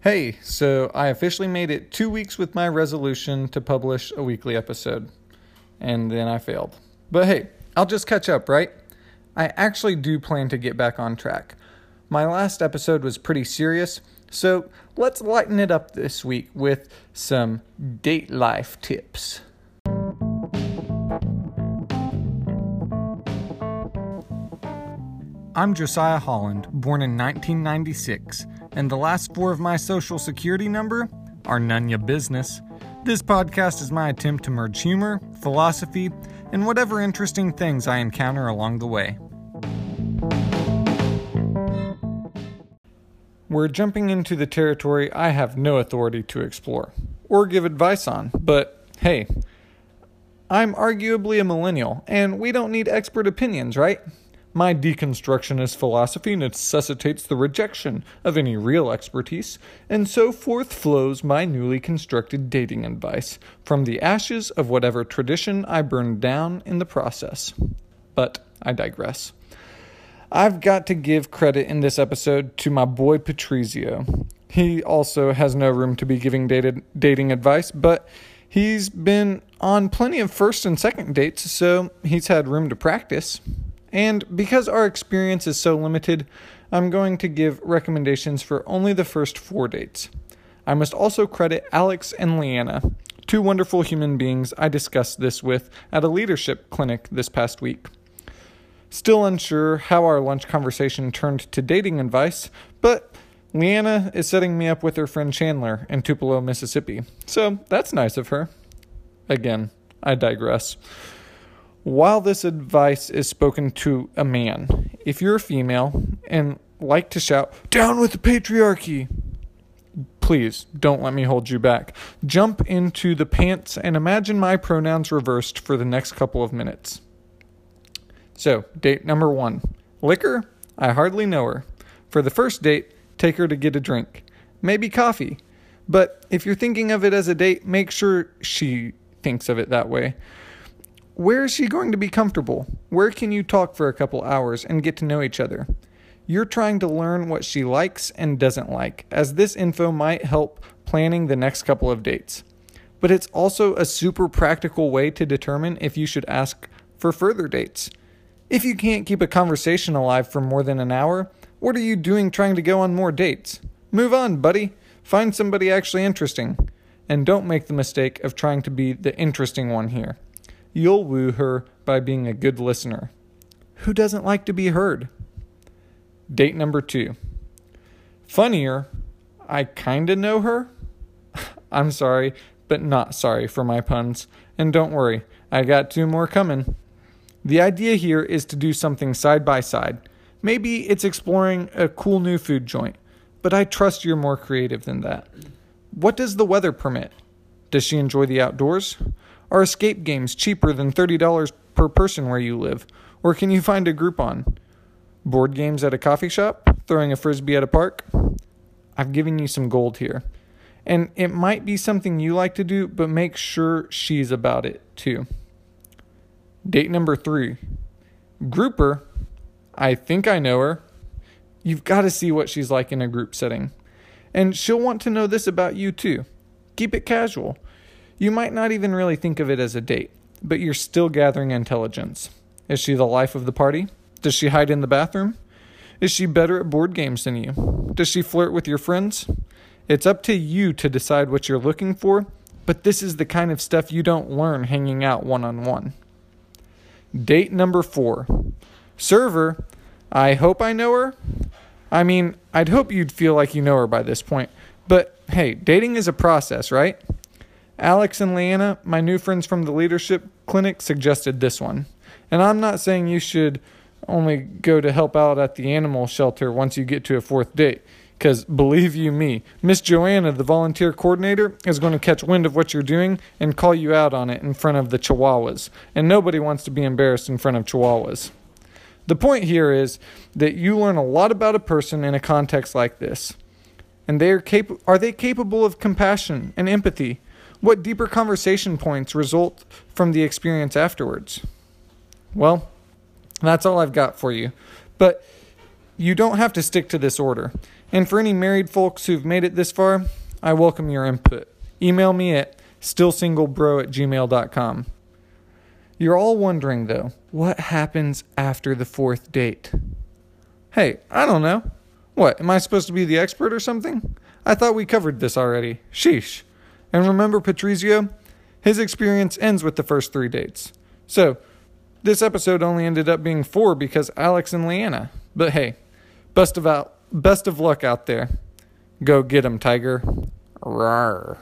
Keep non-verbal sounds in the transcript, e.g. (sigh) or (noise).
Hey, so I officially made it two weeks with my resolution to publish a weekly episode, and then I failed. But hey, I'll just catch up, right? I actually do plan to get back on track. My last episode was pretty serious, so let's lighten it up this week with some date life tips. I'm Josiah Holland, born in 1996, and the last four of my social security number are none your business. This podcast is my attempt to merge humor, philosophy, and whatever interesting things I encounter along the way. We're jumping into the territory I have no authority to explore or give advice on, but hey, I'm arguably a millennial, and we don't need expert opinions, right? My deconstructionist philosophy necessitates the rejection of any real expertise, and so forth flows my newly constructed dating advice from the ashes of whatever tradition I burned down in the process. But I digress. I've got to give credit in this episode to my boy Patrizio. He also has no room to be giving dated, dating advice, but he's been on plenty of first and second dates, so he's had room to practice. And because our experience is so limited, I'm going to give recommendations for only the first four dates. I must also credit Alex and Leanna, two wonderful human beings I discussed this with at a leadership clinic this past week. Still unsure how our lunch conversation turned to dating advice, but Leanna is setting me up with her friend Chandler in Tupelo, Mississippi. So that's nice of her. Again, I digress. While this advice is spoken to a man, if you're a female and like to shout, Down with the patriarchy! Please don't let me hold you back. Jump into the pants and imagine my pronouns reversed for the next couple of minutes. So, date number one liquor? I hardly know her. For the first date, take her to get a drink, maybe coffee. But if you're thinking of it as a date, make sure she thinks of it that way. Where is she going to be comfortable? Where can you talk for a couple hours and get to know each other? You're trying to learn what she likes and doesn't like, as this info might help planning the next couple of dates. But it's also a super practical way to determine if you should ask for further dates. If you can't keep a conversation alive for more than an hour, what are you doing trying to go on more dates? Move on, buddy. Find somebody actually interesting. And don't make the mistake of trying to be the interesting one here. You'll woo her by being a good listener. Who doesn't like to be heard? Date number two. Funnier, I kinda know her. (laughs) I'm sorry, but not sorry for my puns. And don't worry, I got two more coming. The idea here is to do something side by side. Maybe it's exploring a cool new food joint, but I trust you're more creative than that. What does the weather permit? Does she enjoy the outdoors? Are escape games cheaper than $30 per person where you live? Or can you find a Groupon? Board games at a coffee shop? Throwing a frisbee at a park? I've given you some gold here. And it might be something you like to do, but make sure she's about it too. Date number three Grouper. I think I know her. You've got to see what she's like in a group setting. And she'll want to know this about you too. Keep it casual. You might not even really think of it as a date, but you're still gathering intelligence. Is she the life of the party? Does she hide in the bathroom? Is she better at board games than you? Does she flirt with your friends? It's up to you to decide what you're looking for, but this is the kind of stuff you don't learn hanging out one on one. Date number four. Server, I hope I know her. I mean, I'd hope you'd feel like you know her by this point, but hey, dating is a process, right? Alex and Leanna, my new friends from the leadership clinic, suggested this one. And I'm not saying you should only go to help out at the animal shelter once you get to a fourth date. Because believe you me, Miss Joanna, the volunteer coordinator, is going to catch wind of what you're doing and call you out on it in front of the chihuahuas. And nobody wants to be embarrassed in front of chihuahuas. The point here is that you learn a lot about a person in a context like this. And they are, cap- are they capable of compassion and empathy? What deeper conversation points result from the experience afterwards? Well, that's all I've got for you. But you don't have to stick to this order. And for any married folks who've made it this far, I welcome your input. Email me at stillsinglebro at gmail.com. You're all wondering, though, what happens after the fourth date? Hey, I don't know. What, am I supposed to be the expert or something? I thought we covered this already. Sheesh. And remember Patrizio? His experience ends with the first three dates. So, this episode only ended up being four because Alex and Leanna. But hey, best of out, best of luck out there. Go get 'em, Tiger. Rawr.